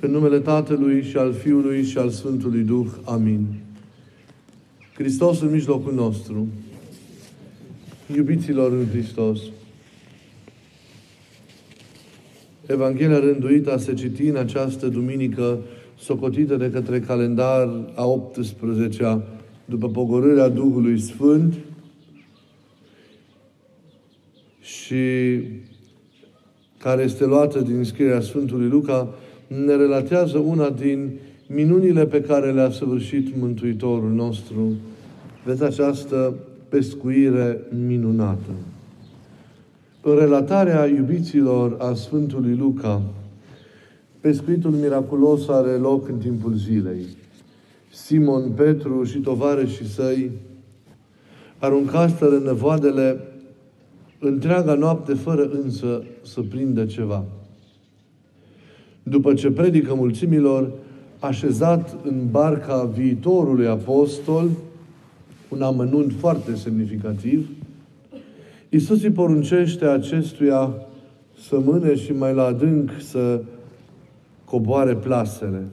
În numele Tatălui și al Fiului și al Sfântului Duh. Amin. Hristos în mijlocul nostru. Iubiților în Hristos. Evanghelia rânduită a se citi în această duminică socotită de către calendar a 18-a după pogorârea Duhului Sfânt și care este luată din scrierea Sfântului Luca, ne relatează una din minunile pe care le-a săvârșit Mântuitorul nostru. Vezi această pescuire minunată. În relatarea iubiților a Sfântului Luca, pescuitul miraculos are loc în timpul zilei. Simon, Petru și tovarășii săi aruncaseră nevoadele întreaga noapte fără însă să prindă ceva după ce predică mulțimilor, așezat în barca viitorului apostol, un amănunt foarte semnificativ, Iisus îi poruncește acestuia să mâne și mai la adânc să coboare plasele.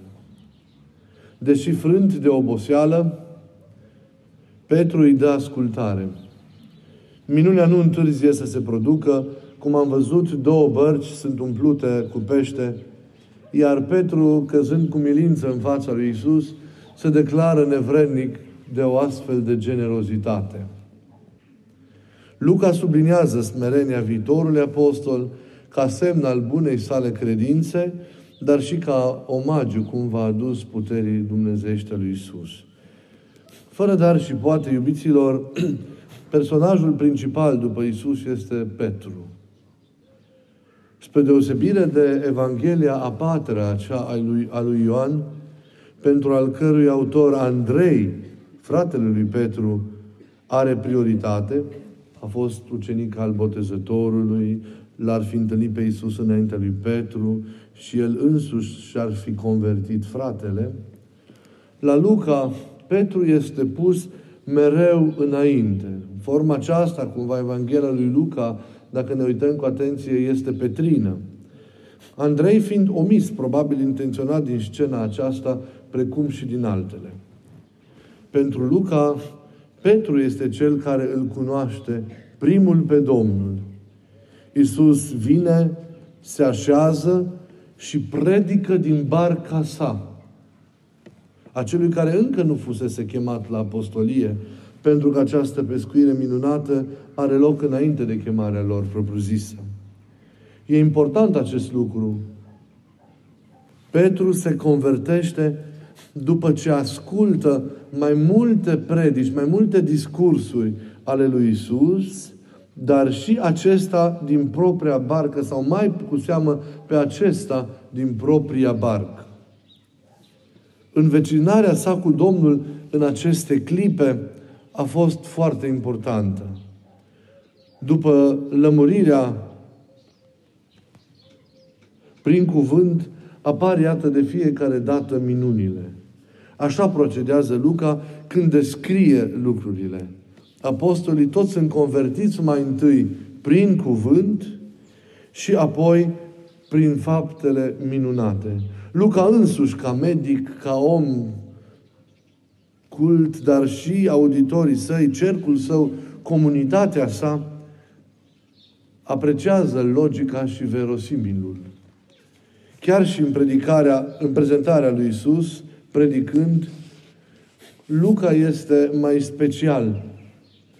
Deși frânt de oboseală, Petru îi dă ascultare. Minunea nu întârzie să se producă, cum am văzut, două bărci sunt umplute cu pește iar Petru, căzând cu milință în fața lui Isus, se declară nevrednic de o astfel de generozitate. Luca subliniază smerenia viitorului apostol ca semn al bunei sale credințe, dar și ca omagiu cum va adus puterii dumnezeiește lui Isus. Fără dar și poate, iubiților, personajul principal după Isus este Petru. Spre deosebire de Evanghelia a patra, cea a lui, a lui Ioan, pentru al cărui autor Andrei, fratele lui Petru, are prioritate, a fost ucenic al botezătorului, l-ar fi întâlnit pe Iisus înaintea lui Petru și el însuși și-ar fi convertit fratele. La Luca, Petru este pus mereu înainte. În forma aceasta, cumva, Evanghelia lui Luca dacă ne uităm cu atenție, este Petrină. Andrei fiind omis, probabil intenționat din scena aceasta, precum și din altele. Pentru Luca, Petru este cel care îl cunoaște primul pe Domnul. Iisus vine, se așează și predică din barca sa. Acelui care încă nu fusese chemat la apostolie, pentru că această pescuire minunată are loc înainte de chemarea lor propriu-zisă. E important acest lucru. Petru se convertește după ce ascultă mai multe predici, mai multe discursuri ale lui Isus, dar și acesta din propria barcă, sau mai cu seamă pe acesta din propria barcă. Învecinarea sa cu Domnul în aceste clipe a fost foarte importantă. După lămurirea prin cuvânt, apar, iată, de fiecare dată minunile. Așa procedează Luca când descrie lucrurile. Apostolii toți sunt convertiți mai întâi prin cuvânt și apoi prin faptele minunate. Luca însuși, ca medic, ca om cult, dar și auditorii săi, cercul său, comunitatea sa, apreciază logica și verosimilul. Chiar și în predicarea, în prezentarea lui Isus, predicând, Luca este mai special.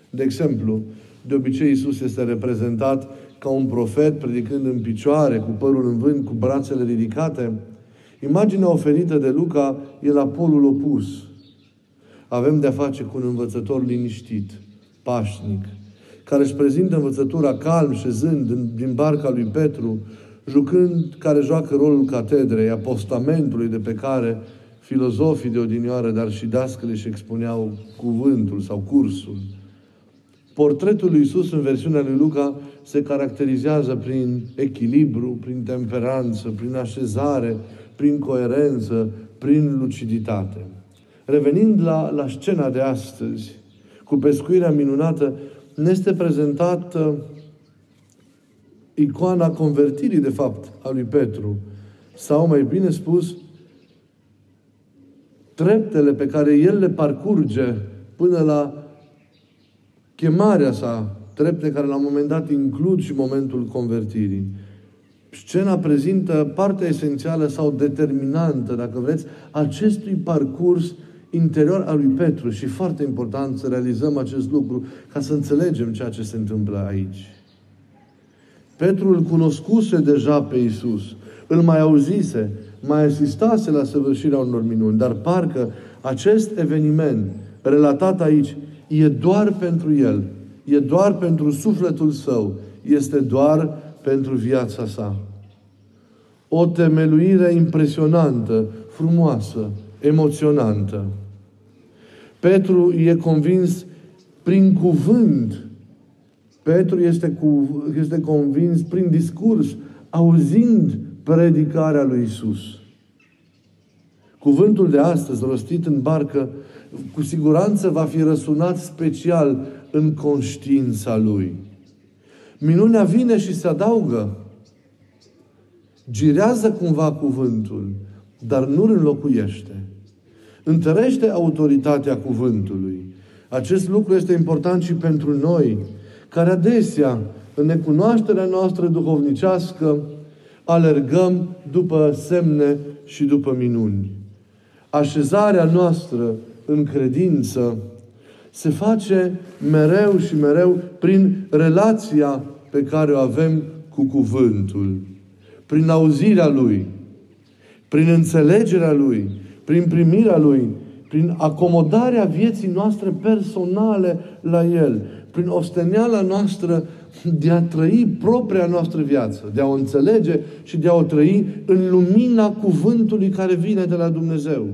De exemplu, de obicei Isus este reprezentat ca un profet predicând în picioare, cu părul în vânt, cu brațele ridicate. Imaginea oferită de Luca e la polul opus avem de-a face cu un învățător liniștit, pașnic, care își prezintă învățătura calm, șezând din barca lui Petru, jucând, care joacă rolul catedrei, a postamentului de pe care filozofii de odinioară, dar și dascăle și expuneau cuvântul sau cursul. Portretul lui Isus în versiunea lui Luca se caracterizează prin echilibru, prin temperanță, prin așezare, prin coerență, prin luciditate. Revenind la, la scena de astăzi, cu pescuirea minunată, ne este prezentată icoana convertirii, de fapt, a lui Petru. Sau, mai bine spus, treptele pe care El le parcurge până la chemarea sa, trepte care la un moment dat includ și momentul convertirii. Scena prezintă partea esențială sau determinantă, dacă vreți, acestui parcurs interior al lui Petru și foarte important să realizăm acest lucru ca să înțelegem ceea ce se întâmplă aici. Petru îl cunoscuse deja pe Isus, îl mai auzise, mai asistase la săvârșirea unor minuni, dar parcă acest eveniment relatat aici e doar pentru el, e doar pentru sufletul său, este doar pentru viața sa. O temeluire impresionantă, frumoasă, emoționantă. Petru e convins prin cuvânt. Petru este, cu, este convins prin discurs, auzind predicarea lui Isus. Cuvântul de astăzi, rostit în barcă, cu siguranță va fi răsunat special în conștiința lui. Minunea vine și se adaugă. Girează cumva cuvântul, dar nu îl înlocuiește. Întărește autoritatea cuvântului. Acest lucru este important și pentru noi, care adesea, în necunoașterea noastră duhovnicească, alergăm după semne și după minuni. Așezarea noastră în credință se face mereu și mereu prin relația pe care o avem cu cuvântul, prin auzirea Lui, prin înțelegerea Lui, prin primirea Lui, prin acomodarea vieții noastre personale la El, prin osteneala noastră de a trăi propria noastră viață, de a o înțelege și de a o trăi în lumina cuvântului care vine de la Dumnezeu.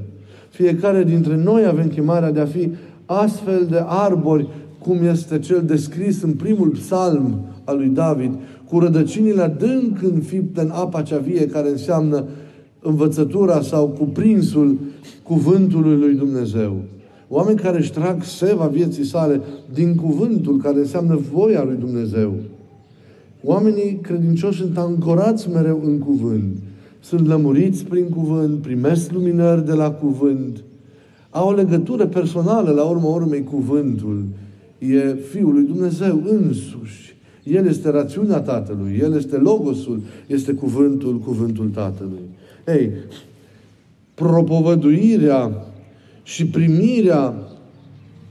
Fiecare dintre noi avem chemarea de a fi astfel de arbori, cum este cel descris în primul psalm al lui David, cu rădăcinile adânc înfipte în apa cea vie, care înseamnă învățătura sau cuprinsul cuvântului lui Dumnezeu. Oameni care își trag seva vieții sale din cuvântul care înseamnă voia lui Dumnezeu. Oamenii credincioși sunt ancorați mereu în cuvânt. Sunt lămuriți prin cuvânt, primesc luminări de la cuvânt. Au o legătură personală, la urma urmei, cuvântul. E Fiul lui Dumnezeu însuși. El este rațiunea Tatălui, El este Logosul, este cuvântul, cuvântul Tatălui. Ei, propovăduirea și primirea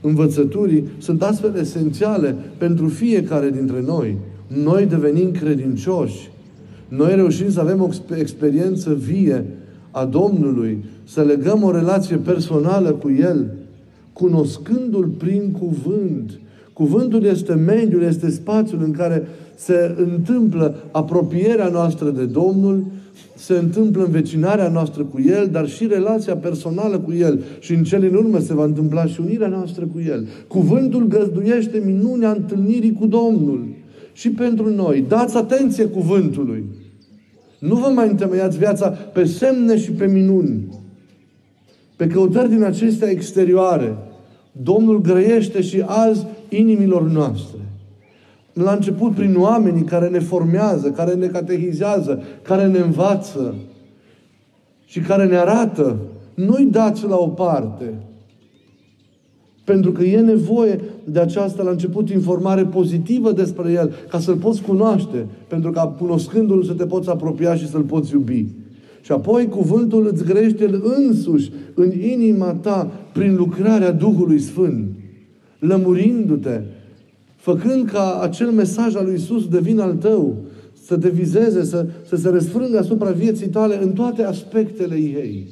învățăturii sunt astfel esențiale pentru fiecare dintre noi. Noi devenim credincioși. Noi reușim să avem o experiență vie a Domnului, să legăm o relație personală cu El, cunoscându-L prin cuvânt. Cuvântul este mediul, este spațiul în care se întâmplă apropierea noastră de Domnul se întâmplă învecinarea noastră cu El, dar și relația personală cu El. Și în cele în urmă se va întâmpla și unirea noastră cu El. Cuvântul găzduiește minunea întâlnirii cu Domnul. Și pentru noi, dați atenție cuvântului. Nu vă mai întemeiați viața pe semne și pe minuni. Pe căutări din acestea exterioare. Domnul grăiește și azi inimilor noastre la început prin oamenii care ne formează, care ne catehizează, care ne învață și care ne arată. Nu-i dați la o parte. Pentru că e nevoie de această, la început, informare pozitivă despre El, ca să-L poți cunoaște, pentru ca, cunoscându-L, să te poți apropia și să-L poți iubi. Și apoi cuvântul îți grește El însuși în inima ta prin lucrarea Duhului Sfânt, lămurindu-te, făcând ca acel mesaj al lui Isus devină al tău, să te vizeze, să, să se răsfrângă asupra vieții tale în toate aspectele ei.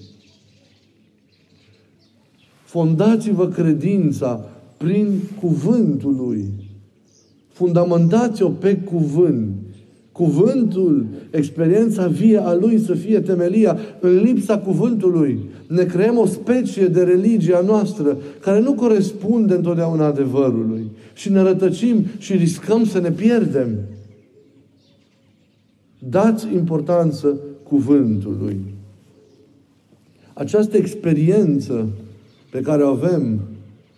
Fondați-vă credința prin cuvântul lui. Fundamentați-o pe cuvânt. Cuvântul, experiența vie a Lui să fie temelia. În lipsa cuvântului ne creăm o specie de religie a noastră care nu corespunde întotdeauna adevărului. Și ne rătăcim și riscăm să ne pierdem. Dați importanță cuvântului. Această experiență pe care o avem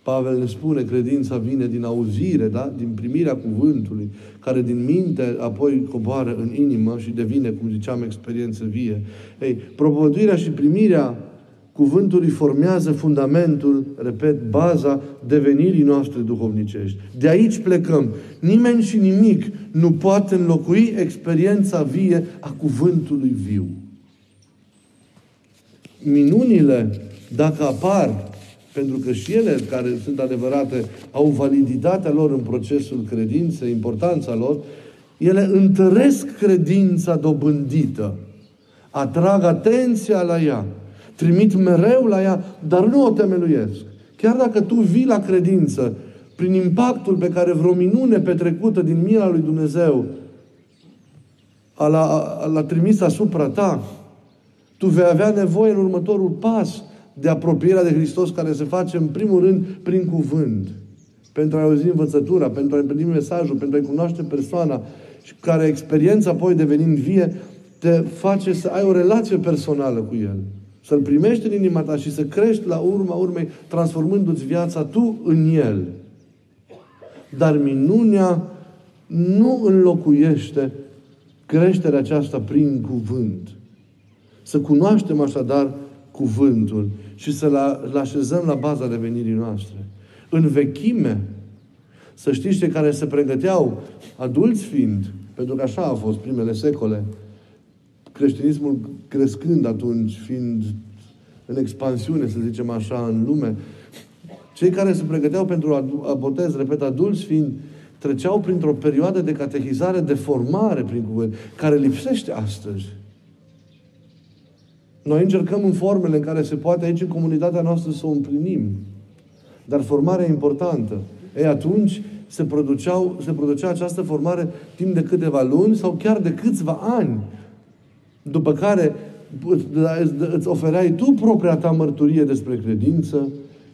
Pavel ne spune, credința vine din auzire, da? din primirea cuvântului, care din minte apoi coboară în inimă și devine, cum ziceam, experiență vie. Ei, propovăduirea și primirea cuvântului formează fundamentul, repet, baza devenirii noastre duhovnicești. De aici plecăm. Nimeni și nimic nu poate înlocui experiența vie a cuvântului viu. Minunile, dacă apar, pentru că și ele, care sunt adevărate, au validitatea lor în procesul credinței, importanța lor, ele întăresc credința dobândită, atrag atenția la ea, trimit mereu la ea, dar nu o temeluiesc. Chiar dacă tu vii la credință prin impactul pe care vreo minune petrecută din mila lui Dumnezeu a l-a, a, l-a trimis asupra ta, tu vei avea nevoie în următorul pas de apropierea de Hristos care se face în primul rând prin cuvânt. Pentru a auzi învățătura, pentru a primi mesajul, pentru a-i cunoaște persoana și care experiența apoi devenind vie te face să ai o relație personală cu El. Să-L primești în inima ta și să crești la urma urmei, transformându-ți viața tu în El. Dar minunea nu înlocuiește creșterea aceasta prin cuvânt. Să cunoaștem așadar cuvântul și să-l așezăm la baza revenirii noastre. În vechime, să știți cei care se pregăteau, adulți fiind, pentru că așa a fost primele secole, creștinismul crescând atunci, fiind în expansiune, să zicem așa, în lume, cei care se pregăteau pentru a botez, repet, adulți fiind, treceau printr-o perioadă de catehizare, de formare prin cuvânt, care lipsește astăzi. Noi încercăm în formele în care se poate aici în comunitatea noastră să o împlinim. Dar formarea e importantă. Ei, atunci se, produceau, se producea această formare timp de câteva luni sau chiar de câțiva ani. După care îți ofereai tu propria ta mărturie despre credință,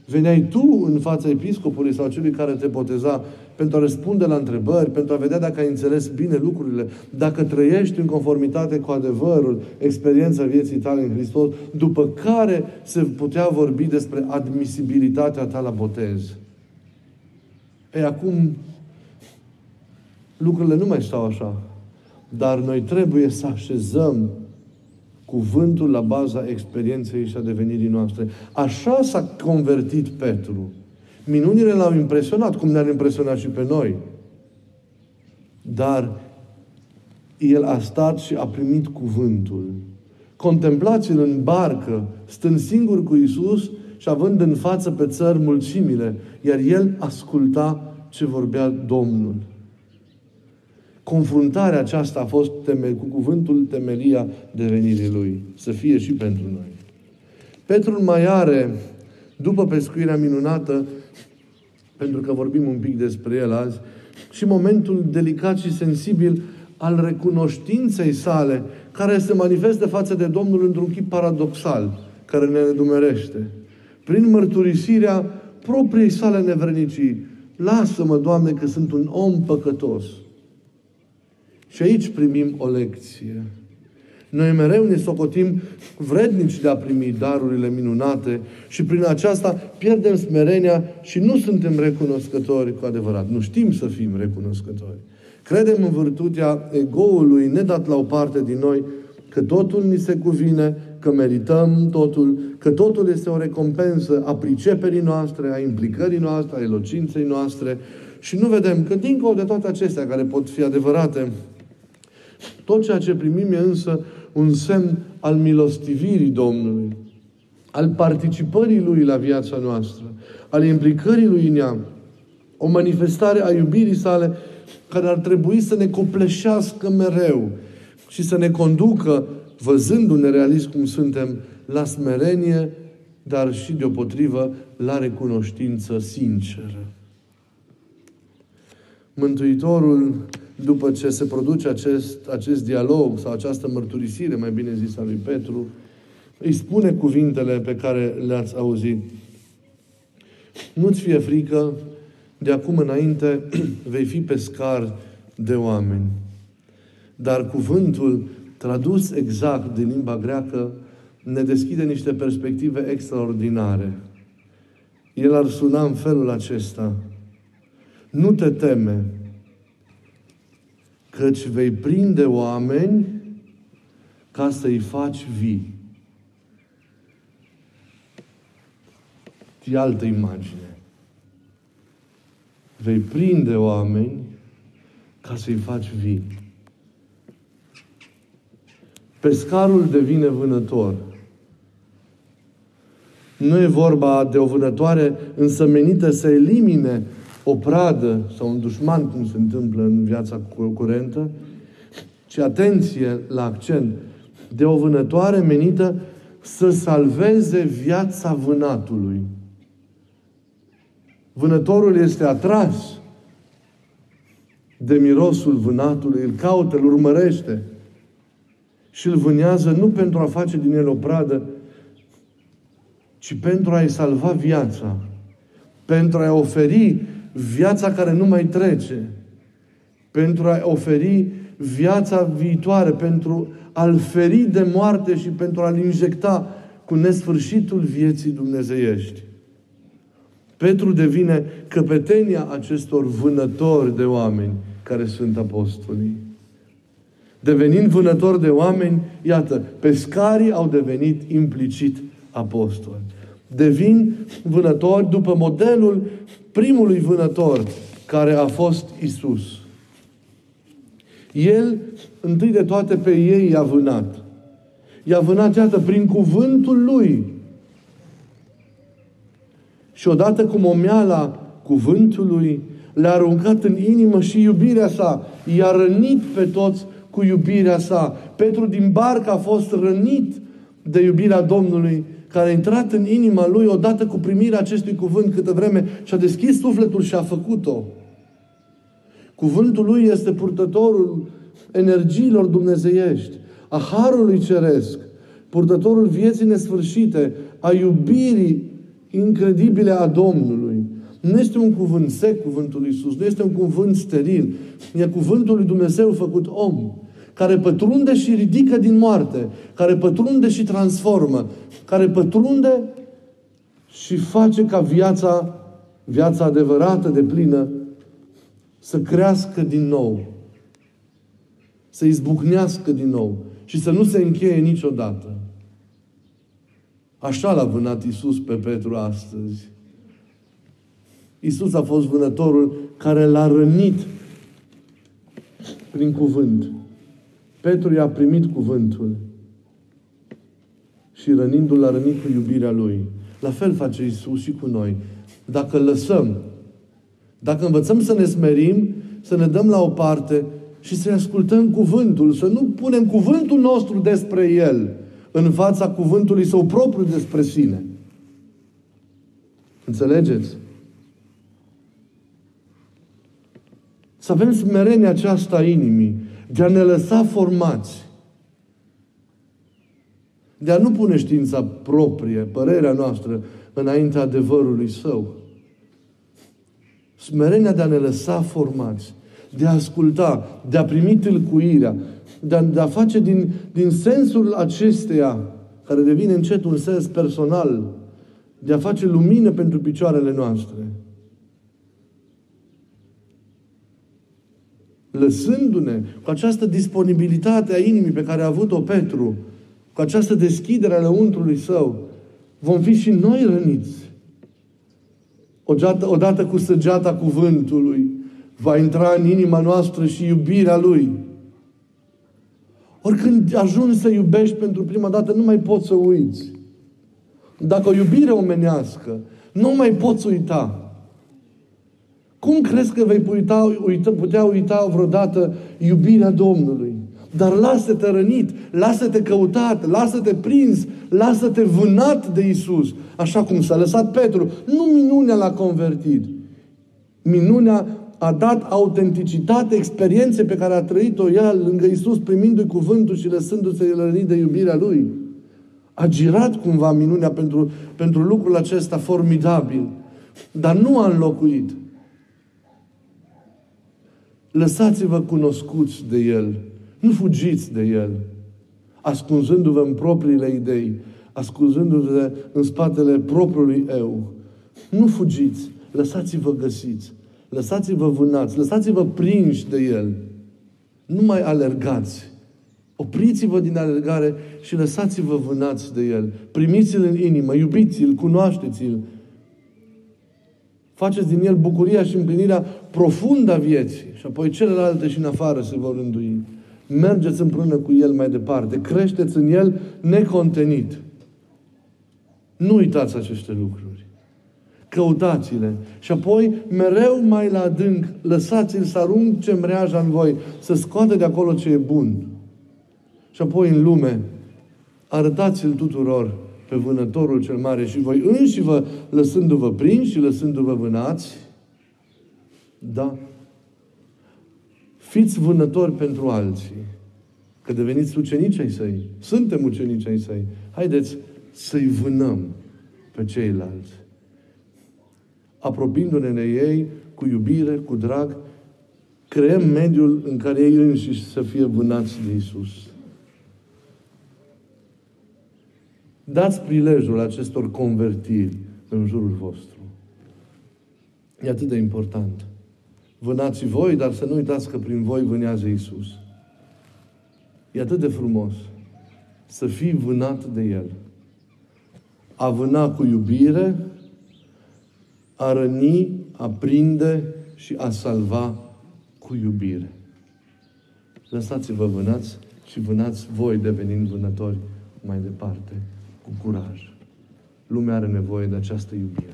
veneai tu în fața episcopului sau celui care te boteza pentru a răspunde la întrebări, pentru a vedea dacă ai înțeles bine lucrurile, dacă trăiești în conformitate cu adevărul, experiența vieții tale în Hristos, după care se putea vorbi despre admisibilitatea ta la botez. Ei, acum lucrurile nu mai stau așa. Dar noi trebuie să așezăm cuvântul la baza experienței și a devenirii noastre. Așa s-a convertit Petru. Minunile l-au impresionat, cum ne-ar impresionat și pe noi. Dar el a stat și a primit cuvântul. Contemplați-l în barcă, stând singur cu Isus și având în față pe țări mulțimile, iar el asculta ce vorbea Domnul. Confruntarea aceasta a fost temel, cu cuvântul temelia devenirii lui. Să fie și pentru noi. Petru mai are, după pescuirea minunată, pentru că vorbim un pic despre el azi, și momentul delicat și sensibil al recunoștinței sale, care se manifestă față de Domnul într-un chip paradoxal, care ne nedumerește. Prin mărturisirea propriei sale nevrednicii. Lasă-mă, Doamne, că sunt un om păcătos. Și aici primim o lecție. Noi mereu ne socotim vrednici de a primi darurile minunate și prin aceasta pierdem smerenia și nu suntem recunoscători cu adevărat. Nu știm să fim recunoscători. Credem în virtutea egoului nedat la o parte din noi că totul ni se cuvine, că merităm totul, că totul este o recompensă a priceperii noastre, a implicării noastre, a elocinței noastre și nu vedem că dincolo de toate acestea care pot fi adevărate, tot ceea ce primim e însă un semn al milostivirii Domnului, al participării Lui la viața noastră, al implicării Lui în ea, o manifestare a iubirii sale care ar trebui să ne copleșească mereu și să ne conducă, văzându-ne realist cum suntem, la smerenie, dar și deopotrivă la recunoștință sinceră. Mântuitorul după ce se produce acest, acest dialog sau această mărturisire, mai bine zis, a lui Petru, îi spune cuvintele pe care le-ați auzit. Nu-ți fie frică, de acum înainte vei fi pescar de oameni. Dar cuvântul tradus exact din limba greacă ne deschide niște perspective extraordinare. el ar suna în felul acesta. Nu te teme, căci vei prinde oameni ca să-i faci vii. E altă imagine. Vei prinde oameni ca să-i faci vii. Pescarul devine vânător. Nu e vorba de o vânătoare însă menită să elimine o pradă sau un dușman, cum se întâmplă în viața curentă, ci atenție la accent, de o vânătoare menită să salveze viața vânatului. Vânătorul este atras de mirosul vânatului, îl caută, îl urmărește și îl vânează nu pentru a face din el o pradă, ci pentru a-i salva viața, pentru a-i oferi viața care nu mai trece, pentru a-i oferi viața viitoare, pentru a-l feri de moarte și pentru a-l injecta cu nesfârșitul vieții dumnezeiești. Petru devine căpetenia acestor vânători de oameni care sunt apostolii. Devenind vânători de oameni, iată, pescarii au devenit implicit apostoli. Devin vânători după modelul primului vânător care a fost Isus. El, întâi de toate, pe ei i-a vânat. I-a vânat, iată, prin cuvântul lui. Și odată cu momeala cuvântului, le-a aruncat în inimă și iubirea sa. I-a rănit pe toți cu iubirea sa. Petru din barcă a fost rănit de iubirea Domnului care a intrat în inima lui odată cu primirea acestui cuvânt câtă vreme și-a deschis sufletul și a făcut-o. Cuvântul lui este purtătorul energiilor dumnezeiești, a harului ceresc, purtătorul vieții nesfârșite, a iubirii incredibile a Domnului. Nu este un cuvânt sec, cuvântul lui Iisus, nu este un cuvânt steril. E cuvântul lui Dumnezeu făcut om, care pătrunde și ridică din moarte, care pătrunde și transformă, care pătrunde și face ca viața, viața adevărată de plină, să crească din nou. Să izbucnească din nou. Și să nu se încheie niciodată. Așa l-a vânat Isus pe Petru astăzi. Isus a fost vânătorul care l-a rănit prin cuvânt. Petru i-a primit cuvântul și rănindu-l a rănit cu iubirea lui. La fel face Isus și cu noi. Dacă lăsăm, dacă învățăm să ne smerim, să ne dăm la o parte și să ascultăm cuvântul, să nu punem cuvântul nostru despre El în fața cuvântului său propriu despre sine. Înțelegeți? Să avem smerenia aceasta a inimii, de a ne lăsa formați de a nu pune știința proprie, părerea noastră, înaintea adevărului său. Smerenia de a ne lăsa formați, de a asculta, de a primi tâlcuirea, de a, de a face din, din sensul acesteia, care devine încet un sens personal, de a face lumină pentru picioarele noastre. Lăsându-ne cu această disponibilitate a inimii pe care a avut-o Petru, cu această deschidere a lăuntrului său, vom fi și noi răniți. Odată, odată cu săgeata cuvântului, va intra în inima noastră și iubirea Lui. Oricând ajungi să iubești pentru prima dată, nu mai poți să uiți. Dacă o iubire omenească, nu mai poți uita. Cum crezi că vei putea uita, putea uita vreodată iubirea Domnului? Dar lasă-te rănit, lasă-te căutat, lasă-te prins, lasă-te vânat de Isus, așa cum s-a lăsat Petru. Nu minunea l-a convertit. Minunea a dat autenticitate experiențe pe care a trăit-o el lângă Isus, primindu-i cuvântul și lăsându-se rănit de iubirea Lui. A girat cumva minunea pentru, pentru lucrul acesta formidabil, dar nu a înlocuit. Lăsați-vă cunoscuți de El. Nu fugiți de El, ascunzându-vă în propriile idei, ascunzându-vă în spatele propriului eu. Nu fugiți, lăsați-vă găsiți, lăsați-vă vânați, lăsați-vă prinși de El. Nu mai alergați. Opriți-vă din alergare și lăsați-vă vânați de El. Primiți-L în inimă, iubiți-L, cunoașteți-L. Faceți din El bucuria și împlinirea profundă a vieții. Și apoi celelalte și în afară se vor rândui. Mergeți împreună cu El mai departe. Creșteți în El necontenit. Nu uitați aceste lucruri. Căutați-le. Și apoi, mereu mai la adânc, lăsați-l să arunce mreaja în voi, să scoate de acolo ce e bun. Și apoi în lume, arătați-l tuturor pe vânătorul cel mare și voi înși vă lăsându-vă prinși și lăsându-vă vânați. Da. Fiți vânători pentru alții. Că deveniți ucenici ai săi. Suntem ucenici ai săi. Haideți să-i vânăm pe ceilalți. Apropiindu-ne de ei cu iubire, cu drag, creăm mediul în care ei înșiși să fie vânați de Isus. Dați prilejul acestor convertiri în jurul vostru. E atât de important. Vânați voi, dar să nu uitați că prin voi vânează Isus. E atât de frumos să fii vânat de El. A vâna cu iubire, a răni, a prinde și a salva cu iubire. Lăsați-vă vânați și vânați voi devenind vânători mai departe, cu curaj. Lumea are nevoie de această iubire.